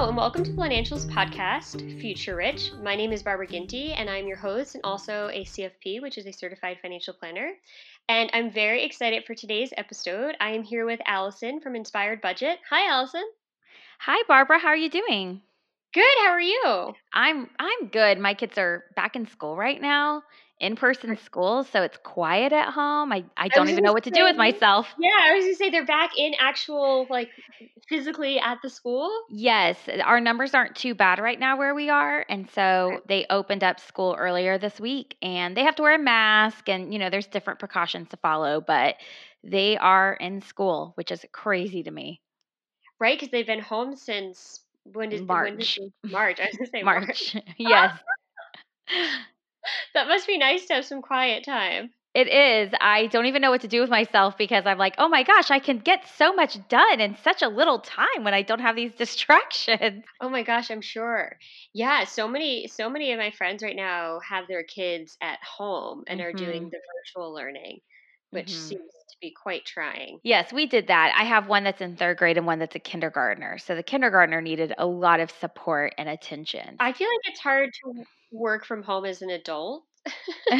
Hello, and welcome to Financielle's Podcast, Future Rich. My name is Barbara Ginty, and I'm your host and also a CFP, which is a certified financial planner. And I'm very excited for today's episode. I am here with Allison from Inspired Budget. Hi, Allison. Hi, Barbara. How are you doing? Good. How are you? I'm I'm good. My kids are back in school right now, in person school, so it's quiet at home. I, I don't even know what to do with myself. Yeah, I was gonna say they're back in actual like physically at the school. Yes, our numbers aren't too bad right now where we are, and so they opened up school earlier this week, and they have to wear a mask, and you know there's different precautions to follow, but they are in school, which is crazy to me. Right, because they've been home since when did March. When did, March. I was gonna say March. yes. that must be nice to have some quiet time. It is. I don't even know what to do with myself because I'm like, oh my gosh, I can get so much done in such a little time when I don't have these distractions. Oh my gosh, I'm sure. Yeah, so many so many of my friends right now have their kids at home and are doing Mhm. the virtual learning, which Mhm. seems be quite trying. Yes, we did that. I have one that's in third grade and one that's a kindergartner. So the kindergartner needed a lot of support and attention. I feel like it's hard to work from home as an adult.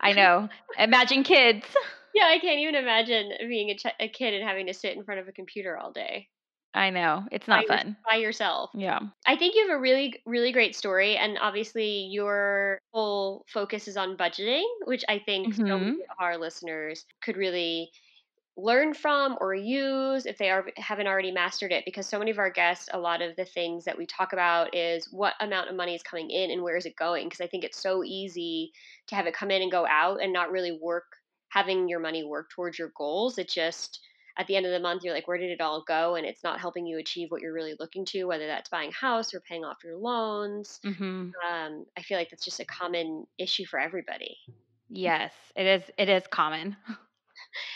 I know. Imagine kids. Yeah, I can't even imagine being a, ch- a kid and having to sit in front of a computer all day I know. It's not yours- fun. by yourself. Yeah. I think you have a really, really great story, and obviously your whole focus is on budgeting, which I think so many Mhm. of our listeners could really learn from or use if they are haven't already mastered it. Because so many of our guests, a lot of the things that we talk about is what amount of money is coming in and where is it going. Because I think it's so easy to have it come in and go out and not really work having your money work towards your goals. It just at the end of the month you're like where did it all go and it's not helping you achieve what you're really looking to whether that's buying a house or paying off your loans Mhm. um, i feel like that's just a common issue for everybody Yes, it is it is common.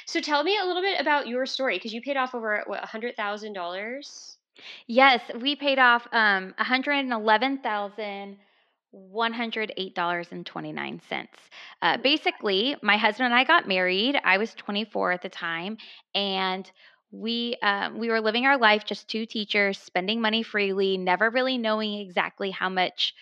so tell me a little bit about your story because you paid off over what a hundred thousand dollars Yes, we paid off um $111,108.29. Uh, basically, my husband and I got married. I was 24 at the time, and we um, we were living our life just two teachers, spending money freely, never really knowing exactly how much,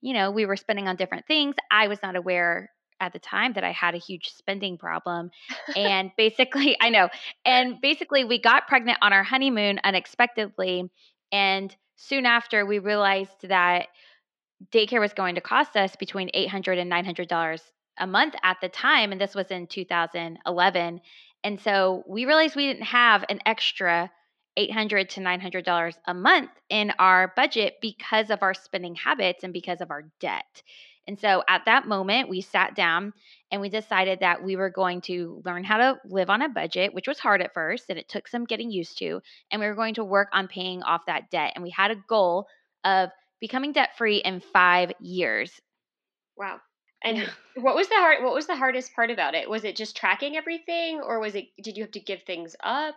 you know, we were spending on different things. I was not aware at the time that I had a huge spending problem. And basically, I know. And basically, we got pregnant on our honeymoon unexpectedly. And soon after, we realized that daycare was going to cost us between $800 and $900 a month at the time. And this was in 2011. And so we realized we didn't have an extra 800 to $900 a month in our budget because of our spending habits and because of our debt. And so at that moment, we sat down and we decided that we were going to learn how to live on a budget, which was hard at first and it took some getting used to. And we were going to work on paying off that debt. And we had a goal of becoming debt free in five years. wow and what was the hard what was the hardest part about it was it just tracking everything or was it did you have to give things up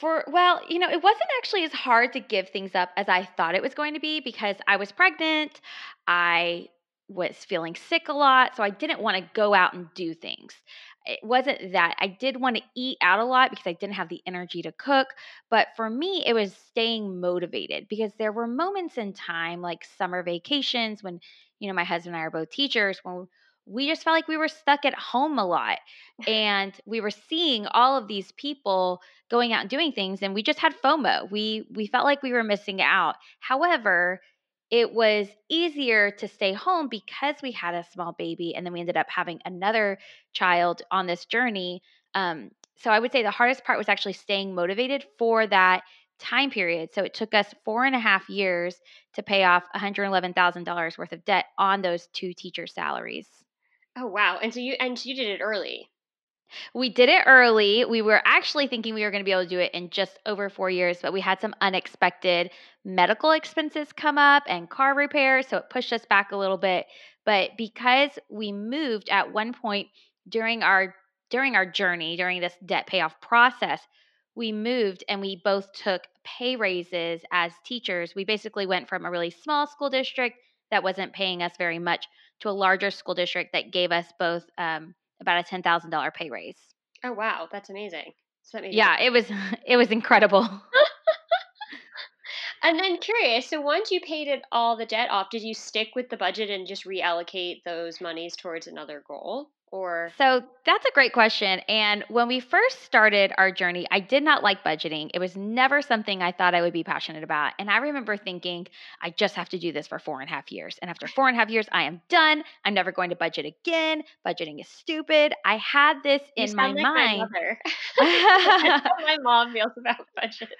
For well, you know, it wasn't actually as hard to give things up as I thought it was going to be because I was pregnant. I was feeling sick a lot, so I didn't want to go out and do things. It wasn't that I did want to eat out a lot because I didn't have the energy to cook, but for me it was staying motivated because there were moments in time like summer vacations when, you know, my husband and I are both teachers when we just felt like we were stuck at home a lot and we were seeing all of these people going out and doing things and we just had FOMO. We we felt like we were missing out. However, it was easier to stay home because we had a small baby and then we ended up having another child on this journey. Um, so I would say the hardest part was actually staying motivated for that time period. So it took us four and a half years to pay off $111,000 worth of debt on those two teacher salaries. Oh wow! And so you and you did it early. We did it early. We were actually thinking we were going to be able to do it in just over four years, but we had some unexpected medical expenses come up and car repairs. So it pushed us back a little bit. But because we moved at one point during our during our journey, during this debt payoff process, we moved and we both took pay raises as teachers. We basically went from a really small school district that wasn't paying us very much to a larger school district that gave us both um, about a ten thousand dollar pay raise. Oh wow, that's amazing. So that yeah, it was it was incredible. and then curious, so once you paid it all the debt off, did you stick with the budget and just reallocate those monies towards another goal? Or so that's a great question and when we first started our journey i did not like budgeting. It was never something i thought i would be passionate about and i remember thinking i just have to do this for four and a half years and after four and a half years i am done. I'm never going to budget again. Budgeting is stupid. I had this you in my like mind. my, my mom feels about budget.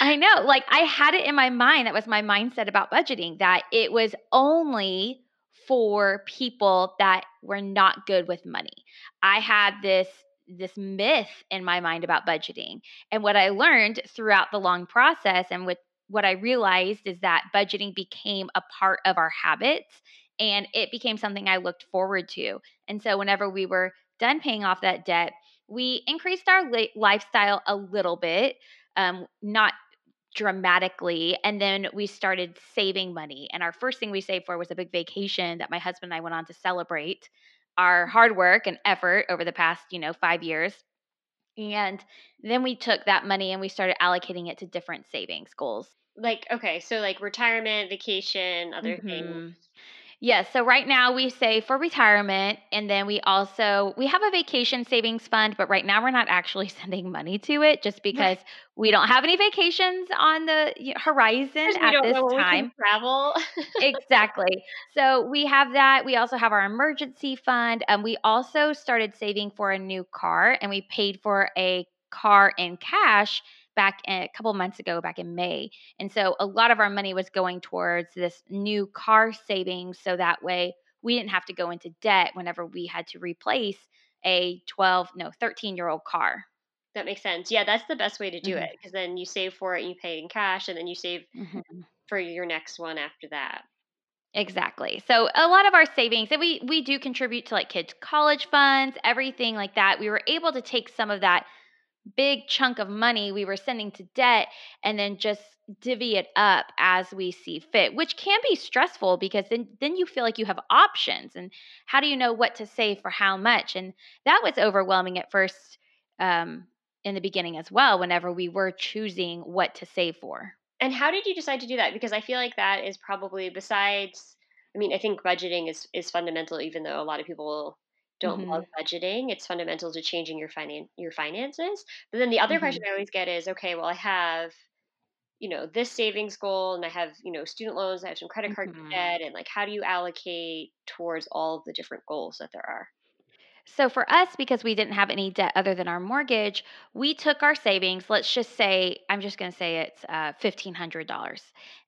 I know. Like I had it in my mind. That was my mindset about budgeting that it was only for people that were not good with money. I had this this myth in my mind about budgeting. And what I learned throughout the long process and with what I realized is that budgeting became a part of our habits and it became something I looked forward to. And so whenever we were done paying off that debt, we increased our lifestyle a little bit, um, not dramatically. And then we started saving money. And our first thing we saved for was a big vacation that my husband and I went on to celebrate our hard work and effort over the past, you know, five years. And then we took that money and we started allocating it to different savings goals. Like, okay, so like retirement, vacation, other mm-hmm. things. Yes. So right now we save for retirement and then we also we have a vacation savings fund, but right now we're not actually sending money to it just because we don't have any vacations on the horizon at this time. travel. exactly. So we have that. We also have our emergency fund. and we also started saving for a new car and we paid for a car in cash back a couple months ago, back in May. And so a lot of our money was going towards this new car savings. So that way we didn't have to go into debt whenever we had to replace a 12, no, 13 year old car. That makes sense. Yeah, that's the best way to do mm-hmm. it because then you save for it and you pay in cash and then you save mm-hmm. for your next one after that. Exactly. So a lot of our savings, and we we do contribute to like kids' college funds, everything like that. We were able to take some of that big chunk of money we were sending to debt and then just divvy it up as we see fit which can be stressful because then then you feel like you have options and how do you know what to save for how much? And that was overwhelming at first um, in the beginning as well whenever we were choosing what to save for. And how did you decide to do that? Because i feel like that is probably besides i mean i think budgeting is is fundamental even though a lot of people don't mm-hmm. love budgeting. It's fundamental to changing your finan- your finances. But then the other mm-hmm. question I always get is, okay, well, I have, you know, this savings goal, and I have, you know, student loans, I have some credit card mm-hmm. debt, and like, how do you allocate towards all of the different goals that there are? So for us, because we didn't have any debt other than our mortgage, we took our savings. Let's just say, I'm just going to say it's uh, $1,500.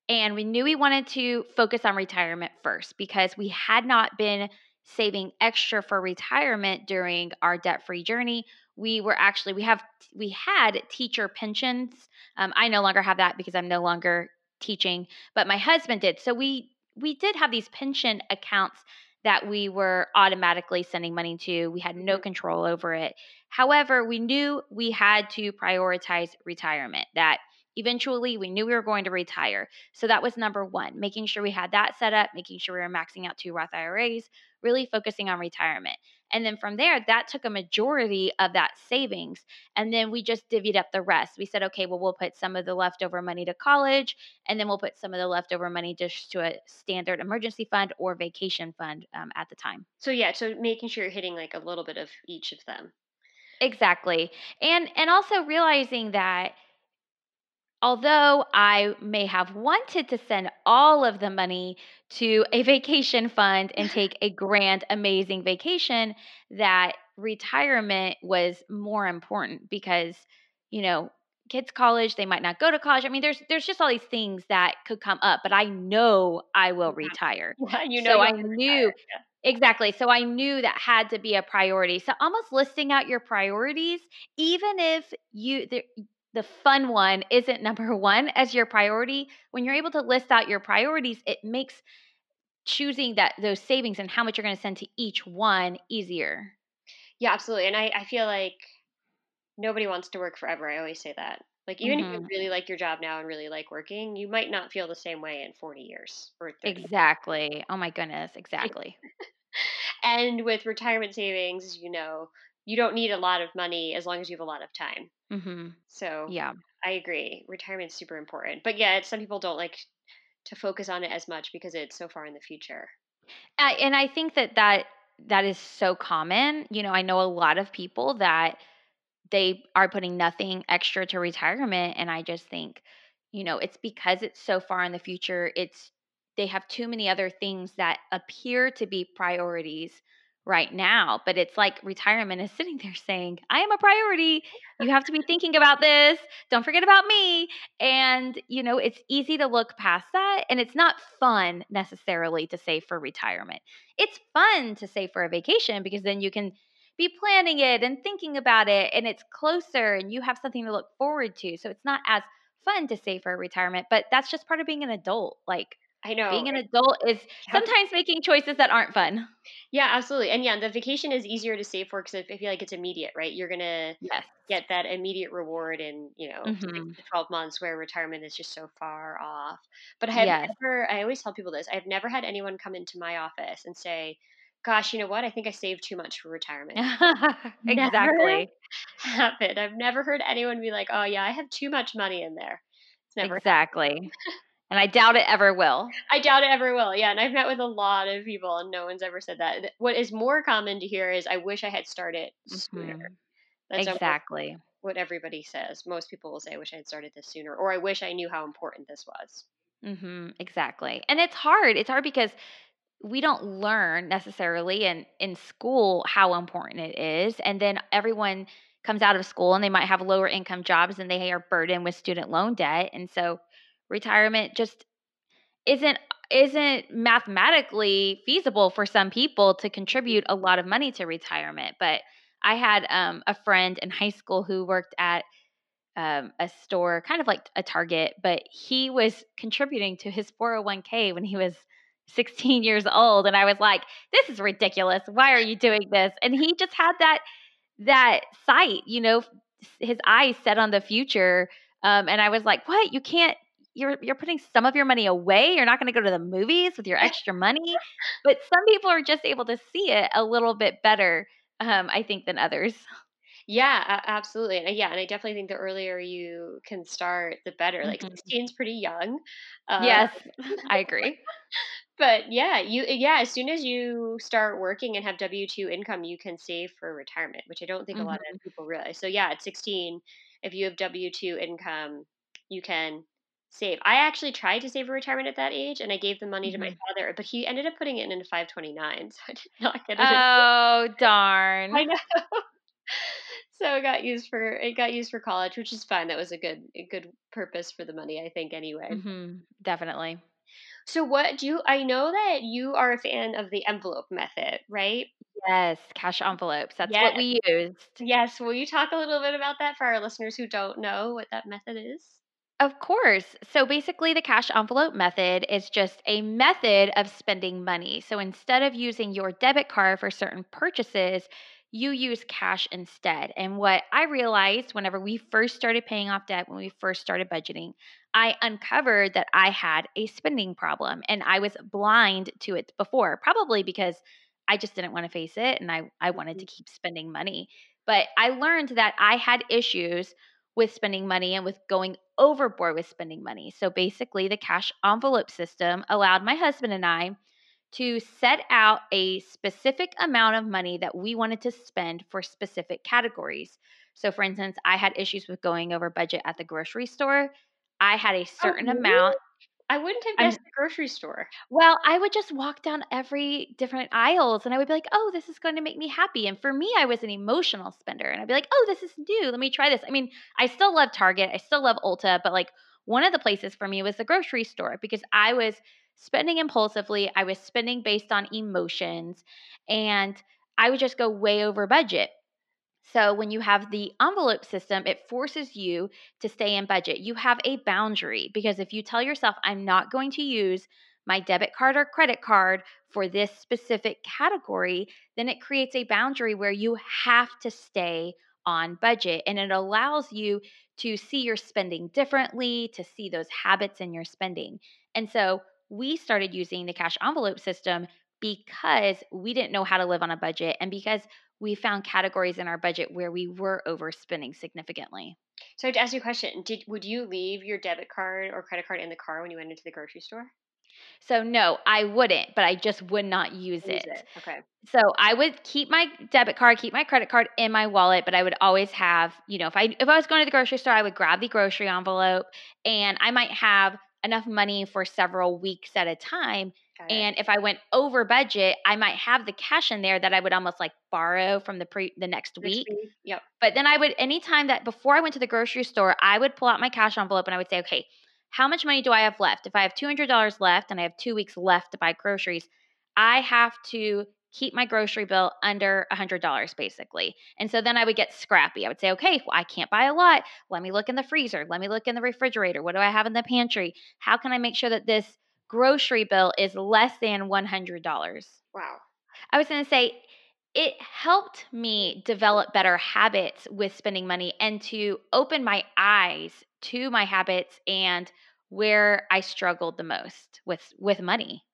And we knew we wanted to focus on retirement first because we had not been saving extra for retirement during our debt-free journey we were actually we have we had teacher pensions. Um, i no longer have that because i'm no longer teaching but my husband did. So we we did have these pension accounts that we were automatically sending money to. We had no mm-hmm. control over it. However we knew we had to prioritize retirement that eventually we knew we were going to retire. So that was number one making sure we had that set up making sure we were maxing out two roth iras really focusing on retirement. And then from there, that took a majority of that savings. And then we just divvied up the rest. We said, okay, well, we'll put some of the leftover money to college, and then we'll put some of the leftover money just to a standard emergency fund or vacation fund um, at the time. So, yeah, so making sure you're hitting like a little bit of each of them. Exactly. And and also realizing that although I may have wanted to send all of the money to a vacation fund and take a grand, amazing vacation, that retirement was more important because, you know, kids college, they might not go to college. I mean, there's there's just all these things that could come up, but I know I will mm-hmm. retire. Yeah, you know so I knew retire, yeah. exactly. So I knew that had to be a priority. So almost listing out your priorities, even if you the fun one isn't number one as your priority. When you're able to list out your priorities, it makes choosing that those savings and how much you're going to send to each one easier. Yeah, absolutely. And I, I feel like nobody wants to work forever. I always say that. Like even if you hmm really like your job now and really like working, you might not feel the same way in 40 years or 30. Exactly. Oh my goodness. Exactly. And with retirement savings, you know, you don't need a lot of money as long as you have a lot of time. hmm So Yeah. I agree. Retirement's super important. But yeah, some people don't like to focus on it as much because it's so far in the future. I, and I think that that that is so common. You know, I know a lot of people that they are putting nothing extra to retirement and I just think, you know, it's because it's so far in the future. It's they have too many other things that appear to be priorities right now, but it's like retirement is sitting there saying, "I am a priority. You have to be thinking about this. Don't forget about me." And, you know, it's easy to look past that and it's not fun necessarily to save for retirement. It's fun to save for a vacation because then you can be planning it and thinking about it and it's closer and you have something to look forward to. So it's not as fun to save for retirement, but that's just part of being an adult. Like I know. being an adult is sometimes making choices that aren't fun. Yeah, absolutely. And yeah, the vacation is easier to save for because I feel like it's immediate, right? You're gonna Yes. get that immediate reward in you know hmm to 12 months where retirement is just so far off but i have Yes. never i always tell people this i've never had anyone come into my office and say gosh you know what i think i saved too much for retirement exactly. happened i've never heard anyone be like oh yeah i have too much money in there it's never Exactly. And I doubt it ever will. i doubt it ever will yeah and i've met with a lot of people and no one's ever said that what is more common to hear is i wish i had started sooner hmm that's Exactly. what everybody says most people will say i wish i had started this sooner or i wish i knew how important this was Mm-hmm. Exactly. And it's hard. It's hard because we don't learn necessarily in in school how important it is and then everyone comes out of school and they might have lower income jobs and they are burdened with student loan debt and so retirement just isn't isn't mathematically feasible for some people to contribute a lot of money to retirement but i had um, a friend in high school who worked at um, a store, kind of like a Target, but he was contributing to his 401k when he was 16 years old. And I was like, this is ridiculous. Why are you doing this? And he just had that that sight, you know, his eyes set on the future. Um, and I was like, what? You can't. You're you're putting some of your money away. You're not going to go to the movies with your extra money. But some people are just able to see it a little bit better, um, I think, than others. Yeah, absolutely. And yeah, and I definitely think the earlier you can start, the better. Like Mhm. 16 is pretty young. Uh, Yes, I agree. but yeah, you yeah, as soon as you start working and have W-2 income, you can save for retirement, which I don't think a lot hmm of people realize. So yeah, at 16, if you have W-2 income, you can save. I actually tried to save for retirement at that age and I gave the money to my hmm father, but he ended up putting it in a 529, so I did not get it. in- darn! I know. So it got used for it got used for college, which is fine. That was a good a good purpose for the money, I think anyway. Mhm. Definitely. So what do you I know that you are a fan of the envelope method, right? Yes, cash envelopes. That's what we used. Yes. Will you talk a little bit about that for our listeners who don't know what that method is? Of course. So basically, the cash envelope method is just a method of spending money. So instead of using your debit card for certain purchases, you use cash instead. And what I realized whenever we first started paying off debt, when we first started budgeting, I uncovered that I had a spending problem and I was blind to it before, probably because I just didn't want to face it and I, I wanted to mm. keep spending money. But I learned that I had issues with spending money and with going overboard with spending money. So basically, the cash envelope system allowed my husband and I to set out a specific amount of money that we wanted to spend for specific categories. So, for instance, I had issues with going over budget at the grocery store. I had a Oh, certain really? amount I wouldn't have guessed the grocery store. Well, I would just walk down every different aisles and I would be like, "Oh, this is going to make me happy." And for me, I was an emotional spender and I'd be like, "Oh, this is new. Let me try this." I mean, I still love Target. I still love Ulta, but like one of the places for me was the grocery store because I was spending impulsively. I was spending based on emotions and I would just go way over budget. So when you have the envelope system, it forces you to stay in budget. You have a boundary because if you tell yourself, I'm not going to use my debit card or credit card for this specific category, then it creates a boundary where you have to stay on budget and it allows you to see your spending differently, to see those habits in your spending. And so we started using the cash envelope system because we didn't know how to live on a budget and because we found categories in our budget where we were overspending significantly. So to ask you a question, did would you leave your debit card or credit card in the car when you went into the grocery store? So no, I wouldn't, but I just would not use, use it. it. Okay. So I would keep my debit card, keep my credit card in my wallet, but I would always have, you know, if I if I was going to the grocery store, I would grab the grocery envelope and I might have enough money for several weeks at a time and if I went over budget, I might have the cash in there that I would almost like borrow from the pre the next, next week. week. Yep. But then I would anytime that before I went to the grocery store, I would pull out my cash envelope and I would say, okay, how much money do I have left? If I have two hundred dollars left and I have two weeks left to buy groceries, I have to keep my grocery bill under a hundred dollars basically. And so then I would get scrappy. I would say, okay, well, I can't buy a lot. Let me look in the freezer. Let me look in the refrigerator. What do I have in the pantry? How can I make sure that this grocery bill is less than $100. Wow. I was going to say, it helped me develop better habits with spending money and to open my eyes to my habits and where I struggled the most with with money.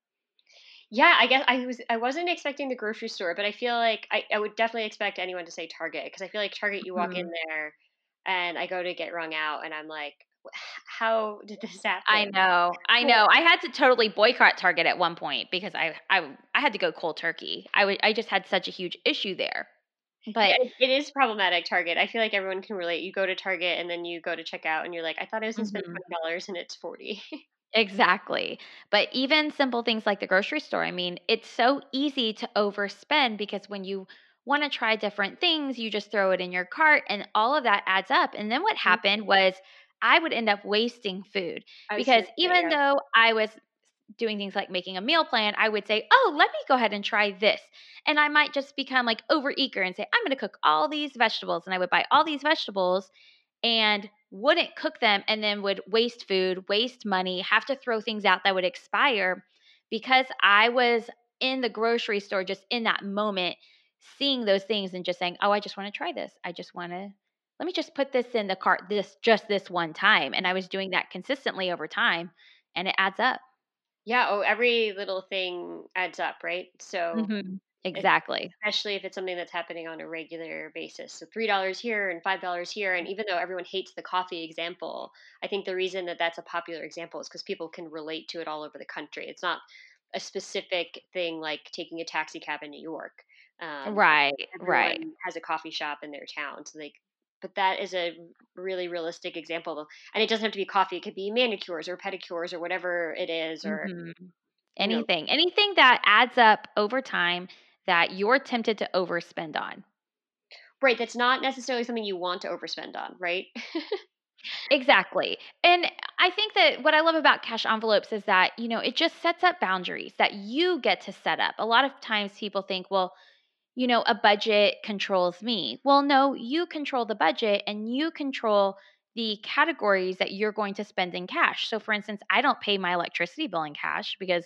Yeah, I guess I was I wasn't expecting the grocery store, but I feel like I, I would definitely expect anyone to say Target because I feel like Target you walk mm-hmm. in there and I go to get wrung out and I'm like, how did this happen? I know, I know. I had to totally boycott Target at one point because I I, I had to go cold turkey. I, w- I just had such a huge issue there. But it, it is problematic. Target. I feel like everyone can relate. You go to Target and then you go to check out and you're like, I thought I was gonna spend mm-hmm. twenty dollars and it's forty. Exactly. But even simple things like the grocery store, I mean, it's so easy to overspend because when you want to try different things, you just throw it in your cart and all of that adds up. And then what mm-hmm. happened was I would end up wasting food because even yeah. though I was doing things like making a meal plan, I would say, Oh, let me go ahead and try this. And I might just become like over eager and say, I'm going to cook all these vegetables. And I would buy all these vegetables and wouldn't cook them and then would waste food, waste money, have to throw things out that would expire because I was in the grocery store just in that moment seeing those things and just saying, Oh, I just want to try this. I just want to let me just put this in the cart this just this one time and i was doing that consistently over time and it adds up. Yeah oh every little thing adds up right? So mm-hmm. exactly. especially if it's something that's happening on a regular basis so three dollars here and five dollars here and even though everyone hates the coffee example i think the reason that that's a popular example is because people can relate to it all over the country. It's not a specific thing like taking a taxi cab in new york um, right right. has a coffee shop in their town so they but that is a really realistic example and it doesn't have to be coffee it could be manicures or pedicures or whatever it is or mm-hmm. anything you know. anything that adds up over time that you're tempted to overspend on right that's not necessarily something you want to overspend on right exactly and i think that what i love about cash envelopes is that you know it just sets up boundaries that you get to set up a lot of times people think well you know, a budget controls me. Well, no, you control the budget and you control the categories that you're going to spend in cash. So for instance, I don't pay my electricity bill in cash because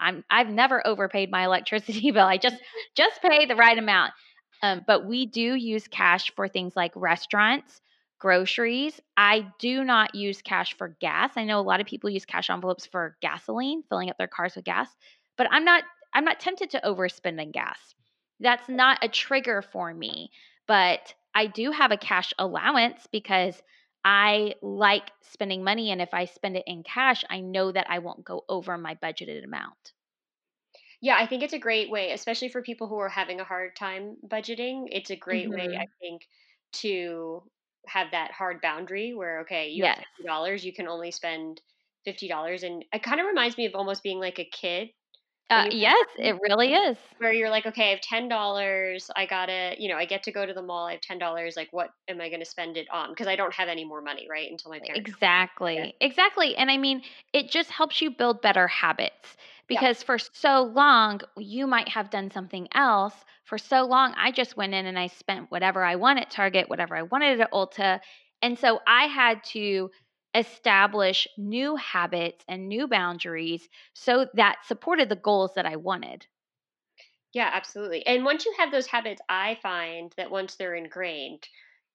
I'm I've never overpaid my electricity bill. I just just pay the right amount. Um, but we do use cash for things like restaurants, groceries. I do not use cash for gas. I know a lot of people use cash envelopes for gasoline, filling up their cars with gas, but I'm not I'm not tempted to overspend in gas that's not a trigger for me. But I do have a cash allowance because I like spending money. And if I spend it in cash, I know that I won't go over my budgeted amount. Yeah, I think it's a great way, especially for people who are having a hard time budgeting. It's a great mm-hmm. way, I think, to have that hard boundary where, okay, you yes. have $50, you can only spend fifty dollars, and it kind of reminds me of almost being like a kid. Uh, yes, it really is. Where you're like, okay, I have ten dollars. I gotta, you know, I get to go to the mall. I have ten dollars. Like, what am I going to spend it on? Because I don't have any more money, right? Until my parents. Exactly, Yeah. exactly. And I mean, it just helps you build better habits Yeah. because for so long you might have done something else. For so long, I just went in and I spent whatever I wanted at Target, whatever I wanted at Ulta, and so I had to establish new habits and new boundaries so that supported the goals that I wanted. Yeah, absolutely. And once you have those habits, I find that once they're ingrained,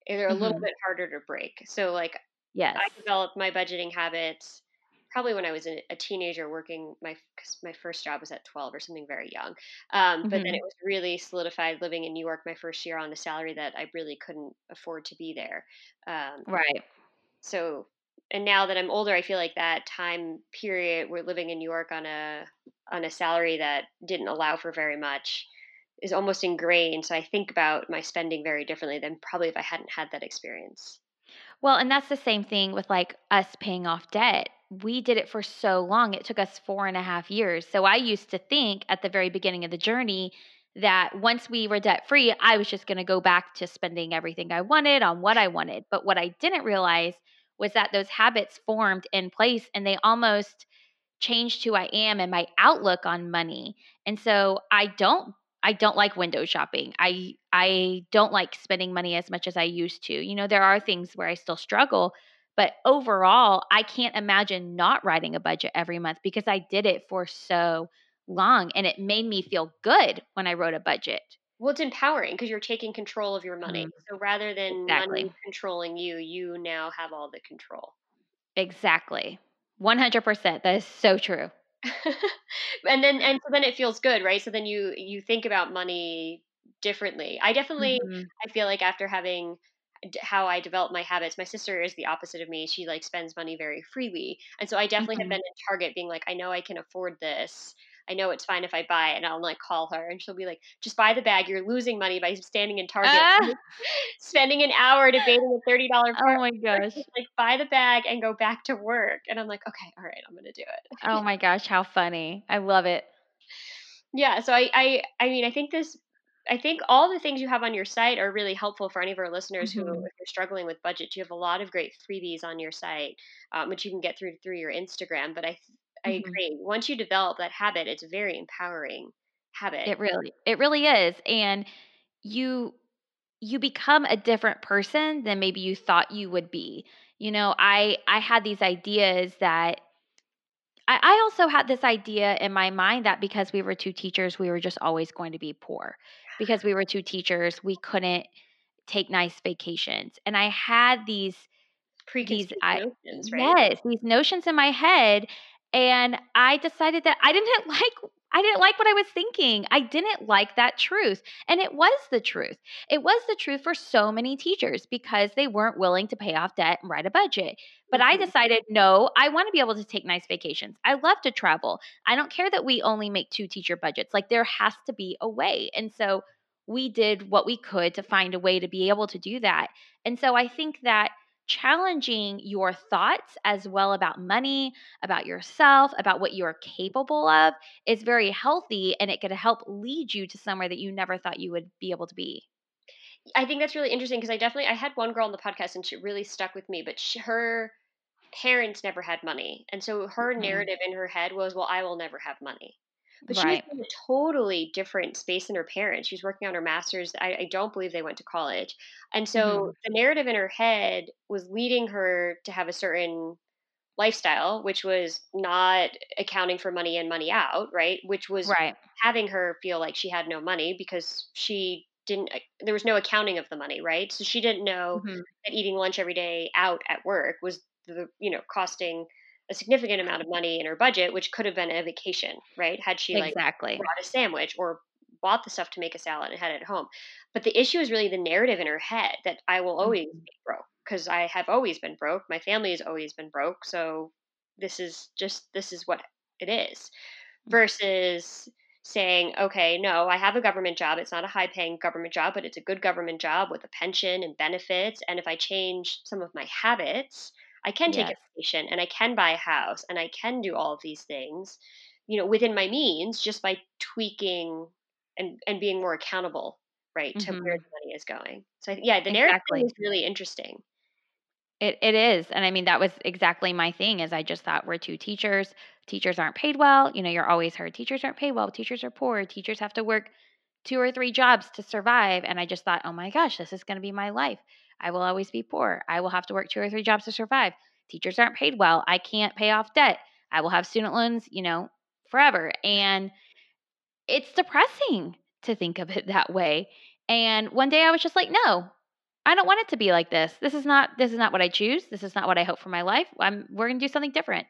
they're a little Mhm. bit harder to break. So, like, Yes. I developed my budgeting habits probably when I was a teenager working my 'cause my first job was at 12 or something very young. Um, but then Mhm. it was really solidified living in New York my first year on a salary that I really couldn't afford to be there. Um, Right. so and now that I'm older, I feel like that time period we're living in New York on a on a salary that didn't allow for very much is almost ingrained. So I think about my spending very differently than probably if I hadn't had that experience. Well, and that's the same thing with like us paying off debt. We did it for so long. It took us four and a half years. So I used to think at the very beginning of the journey that once we were debt free, I was just going to go back to spending everything I wanted on what I wanted. But what I didn't realize was that those habits formed in place and they almost changed who I am and my outlook on money. And so I don't I don't like window shopping. I I don't like spending money as much as I used to. You know, there are things where I still struggle, but overall, I can't imagine not writing a budget every month because I did it for so long and it made me feel good when I wrote a budget. Well, it's empowering because you're taking control of your money. Mhm. So rather than Exactly. money controlling you, you now have all the control. Exactly. 100%. That is so true. and then and so then it feels good, right? So then you you think about money differently. I definitely Mhm. I feel like after having how I developed my habits, my sister is the opposite of me. She like spends money very freely. And so I definitely have Mhm. been in Target being like, I know I can afford this. I know it's fine if I buy it. And I'll like call her and she'll be like, just buy the bag. You're losing money by standing in Target, Ah! spending an hour debating a $30 Oh my gosh. Just like buy the bag and go back to work. And I'm like, okay, all right, I'm going to do it. Oh my gosh, how funny. I love it. Yeah, so I, I I mean I think this I think all the things you have on your site are really helpful for any of our listeners who, Mhm. if you're struggling with budget, you have a lot of great freebies on your site, um, which you can get through through your Instagram. But I I Mhm. agree. Once you develop that habit, it's a very empowering habit. It really it really is. And you you become a different person than maybe you thought you would be. You know, I I had these ideas that I, I also had this idea in my mind that because we were two teachers, we were just always going to be poor. Because we were two teachers, we couldn't take nice vacations. And I had these these I right? yes, these notions in my head and I decided that I didn't like I didn't like what I was thinking. I didn't like that truth. And it was the truth. It was the truth for so many teachers because they weren't willing to pay off debt and write a budget. But I Mhm. decided, no, I want to be able to take nice vacations. I love to travel. I don't care that we only make two teacher budgets. Like there has to be a way. And so we did what we could to find a way to be able to do that. And so I think that challenging your thoughts as well about money, about yourself, about what you're capable of is very healthy and it could help lead you to somewhere that you never thought you would be able to be. I think that's really interesting because I definitely I had one girl on the podcast and she really stuck with me, but she, her parents never had money, and so her Mhm. narrative in her head was, "Well, I will never have money." But she was in a totally different space than her parents. She was working on her master's. I, I don't believe they went to college, and so Mhm. the narrative in her head was leading her to have a certain lifestyle, which was not accounting for money in, money out, right? Which was Right. having her feel like she had no money because she didn't there was no accounting of the money right so she didn't know Mhm. that eating lunch every day out at work was the you know costing a significant amount of money in her budget which could have been a vacation right had she like Exactly. brought a sandwich or bought the stuff to make a salad and had it at home but the issue is really the narrative in her head that i will always Mhm. be broke because i have always been broke my family has always been broke so this is just this is what it is versus saying, okay, no, I have a government job. It's not a high paying government job, but it's a good government job with a pension and benefits. And if I change some of my habits, I can take Yes. a vacation and I can buy a house and I can do all of these things, you know, within my means just by tweaking and and being more accountable, right, to where Mhm. the money is going. So, I yeah, the narrative Exactly. is really interesting. It it is, and I mean, that was exactly my thing is I just thought we're 2 teachers, teachers aren't paid well, you know, you're always heard, "Teachers aren't paid well, teachers are poor, teachers have to work 2 or 3 jobs to survive," and I just thought, "Oh my gosh, this is gonna be my life. I will always be poor. I will have to work 2 or 3 jobs to survive. Teachers aren't paid well. I can't pay off debt. I will have student loans, you know, forever," and it's depressing to think of it that way, and one day I was just like, "No, I don't want it to be like this. This is not this is not what I choose. This is not what I hope for my life. I'm we're gonna do something different."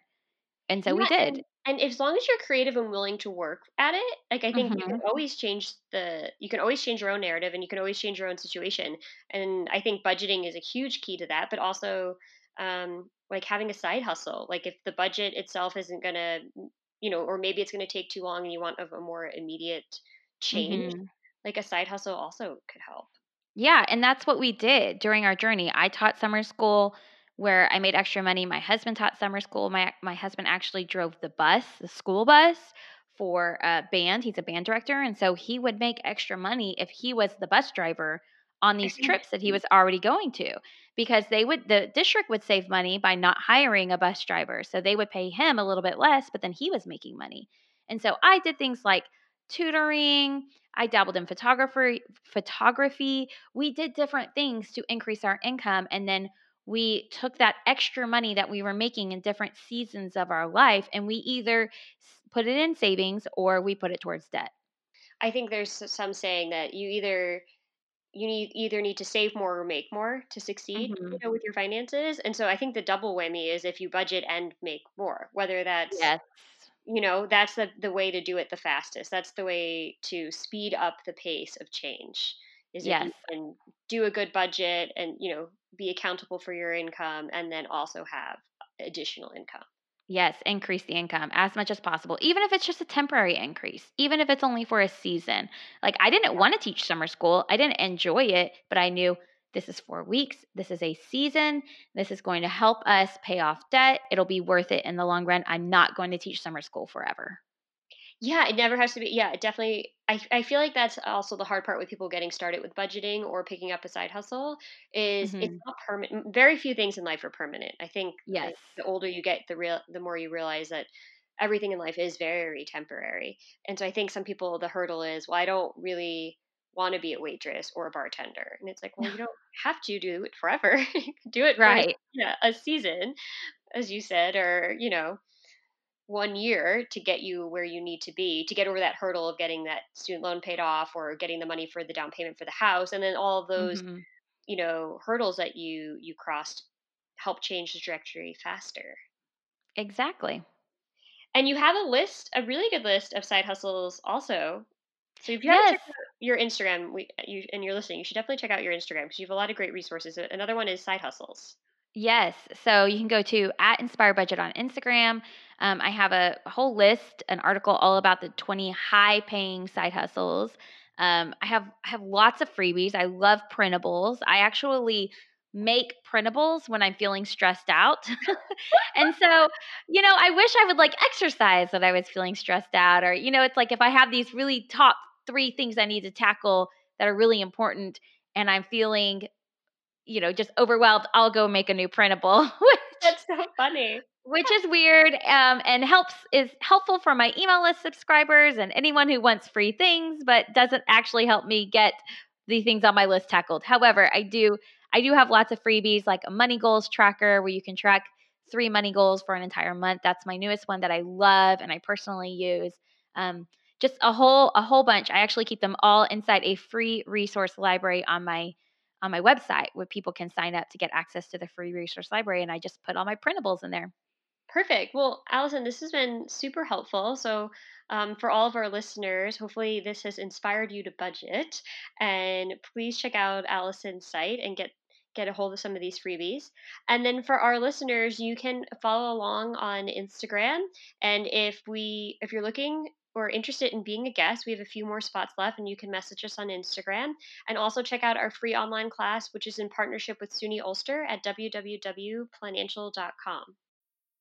And so we did. And as long as you're creative and willing to work at it, like, I think you can Mhm. always change the you can always change your own narrative and you can always change your own situation, and I think budgeting is a huge key to that, but also, um, like, having a side hustle. Like, if the budget itself isn't gonna you know, or maybe it's gonna take too long and you want of a more immediate change, Mhm. like, a side hustle also could help. Yeah, and that's what we did during our journey. I taught summer school where I made extra money. My husband taught summer school. My my husband actually drove the bus, the school bus for a band. He's a band director, and so he would make extra money if he was the bus driver on these mm-hmm. trips that he was already going to because they would the district would save money by not hiring a bus driver. So they would pay him a little bit less, but then he was making money. And so I did things like tutoring, I dabbled in photography, photography. We did different things to increase our income and then we took that extra money that we were making in different seasons of our life and we either put it in savings or we put it towards debt. I think there's some saying that you either you need either need to save more or make more to succeed, you Mhm. know, with your finances. And so I think the double whammy is if you budget and make more, whether that's, Yes. you know, that's the, the way to do it the fastest. That's the way to speed up the pace of change is if you Yes. can do a good budget and, you know, be accountable for your income and then also have additional income. Yes, increase the income as much as possible, even if it's just a temporary increase, even if it's only for a season. Like, I didn't want to teach summer school, I didn't enjoy it, but I knew this is four weeks, this is a season, this is going to help us pay off debt. It'll be worth it in the long run. I'm not going to teach summer school forever. Yeah, it never has to be. Yeah, it definitely. I I feel like that's also the hard part with people getting started with budgeting or picking up a side hustle is it's hmm not permanent. Very few things in life are permanent. I think Yes. like, the older you get, the real the more you realize that everything in life is very temporary. And so I think some people the hurdle is, well, I don't really want to be a waitress or a bartender, and it's like, well, you don't have to do it forever. do it for Right. yeah, a season, as you said, or you know 1 year to get you where you need to be to get over that hurdle of getting that student loan paid off or getting the money for the down payment for the house and then all of those hmm you know hurdles that you you crossed help change the trajectory faster. Exactly. and you have a list a really good list of side hustles also. So if you Yes. out your instagram we, you, and you're listening you should definitely check out your instagram because you have a lot of great resources. Another one is side hustles Yes. So you can go to at Inspired Budget on Instagram. Um, I have a whole list, an article all about the 20 high paying side hustles. Um, I have I have lots of freebies. I love printables. I actually make printables when I'm feeling stressed out. and so, you know, I wish I would like exercise when I was feeling stressed out. Or, you know, it's like if I have these really top three things I need to tackle that are really important and I'm feeling you know, just overwhelmed, I'll go make a new printable, which that's so funny which is weird um, and helps is helpful for my email list subscribers and anyone who wants free things, but doesn't actually help me get the things on my list tackled. However, I do I do have lots of freebies like a money goals tracker where you can track three money goals for an entire month. That's my newest one that I love and I personally use. Um, just a whole a whole bunch. I actually keep them all inside a free resource library on my on my website where people can sign up to get access to the free resource library and I just put all my printables in there. Perfect. Well, Allison, this has been super helpful. So, um, for all of our listeners, hopefully this has inspired you to budget. And please check out Allison's site and get get a hold of some of these freebies. And then for our listeners, you can follow along on Instagram. And if we if you're looking or interested in being a guest, we have a few more spots left, and you can message us on Instagram. And also check out our free online class, which is in partnership with SUNY Ulster at www.financielle.com.